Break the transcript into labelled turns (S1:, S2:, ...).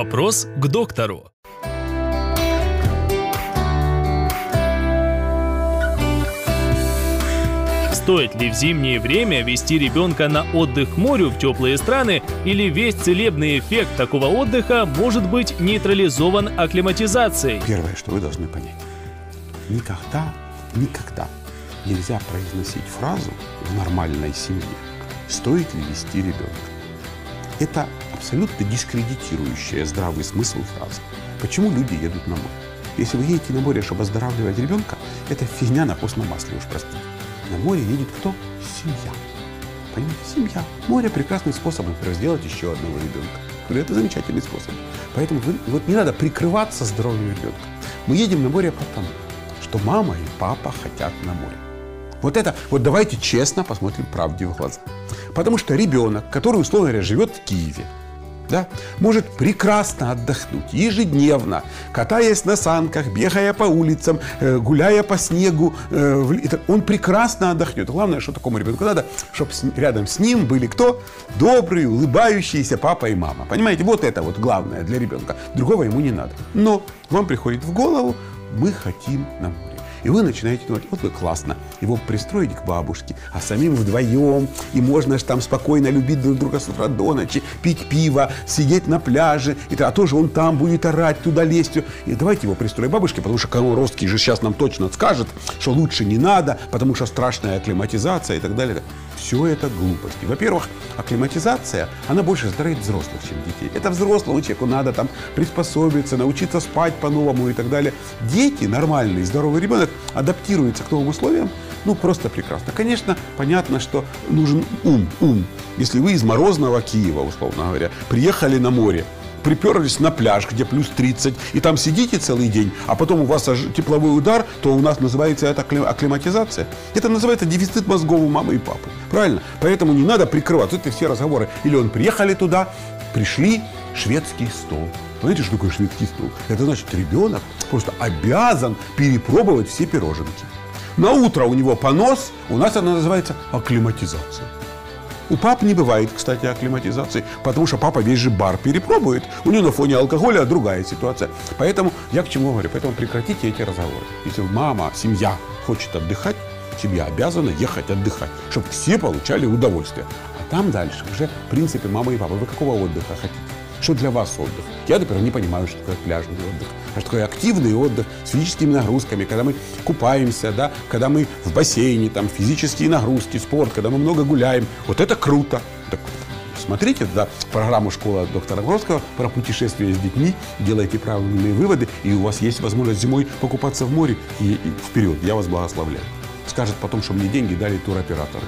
S1: Вопрос к доктору. Стоит ли в зимнее время вести ребенка на отдых к морю в теплые страны или весь целебный эффект такого отдыха может быть нейтрализован акклиматизацией?
S2: Первое, что вы должны понять. Никогда, никогда нельзя произносить фразу в нормальной семье «стоит ли вести ребенка?». Это абсолютно дискредитирующая здравый смысл фраза. Почему люди едут на море? Если вы едете на море, чтобы оздоравливать ребенка, это фигня на постном масле, уж простите. На море едет кто? Семья. Понимаете, семья. Море – прекрасный способ, например, сделать еще одного ребенка. Это замечательный способ. Поэтому вы, вот не надо прикрываться здоровьем ребенка. Мы едем на море потому, что мама и папа хотят на море. Вот это, вот давайте честно посмотрим правде в глаза. Потому что ребенок, который, условно говоря, живет в Киеве, да, может прекрасно отдохнуть ежедневно, катаясь на санках, бегая по улицам, э, гуляя по снегу. Э, он прекрасно отдохнет. Главное, что такому ребенку надо, чтобы рядом с ним были кто? Добрые, улыбающиеся папа и мама. Понимаете, вот это вот главное для ребенка. Другого ему не надо. Но вам приходит в голову, мы хотим на море. И вы начинаете думать, вот вы классно, его пристроить к бабушке, а самим вдвоем, и можно же там спокойно любить друг друга с утра до ночи, пить пиво, сидеть на пляже, и, а тоже он там будет орать, туда лезть. И давайте его пристроим бабушке, потому что Коровский же сейчас нам точно скажет, что лучше не надо, потому что страшная акклиматизация и так далее. Все это глупости. Во-первых, акклиматизация, она больше здоровит взрослых, чем детей. Это взрослому человеку надо там приспособиться, научиться спать по-новому и так далее. Дети, нормальный, здоровый ребенок, адаптируется к новым условиям, ну, просто прекрасно. Конечно, понятно, что нужен ум, ум. Если вы из морозного Киева, условно говоря, приехали на море, приперлись на пляж, где плюс 30, и там сидите целый день, а потом у вас тепловой удар, то у нас называется это акклиматизация. Это называется дефицит мозгов у мамы и папы. Правильно? Поэтому не надо прикрывать. Это все разговоры. Или он приехали туда, пришли, шведский стол. Знаете, что такое шведский стол? Это значит, ребенок просто обязан перепробовать все пироженки. На утро у него понос, у нас она называется акклиматизация. У пап не бывает, кстати, акклиматизации, потому что папа весь же бар перепробует. У него на фоне алкоголя другая ситуация. Поэтому я к чему говорю? Поэтому прекратите эти разговоры. Если мама, семья хочет отдыхать, семья обязана ехать отдыхать, чтобы все получали удовольствие. А там дальше уже в принципе мама и папа. Вы какого отдыха хотите? Что для вас отдых? Я, например, не понимаю, что такое пляжный отдых. А что такое активный отдых с физическими нагрузками, когда мы купаемся, да, когда мы в бассейне, там, физические нагрузки, спорт, когда мы много гуляем. Вот это круто. Так, смотрите да, программу «Школа доктора Гродского» про путешествия с детьми, делайте правильные выводы, и у вас есть возможность зимой покупаться в море и, и вперед. Я вас благословляю. Скажет потом, что мне деньги дали туроператор.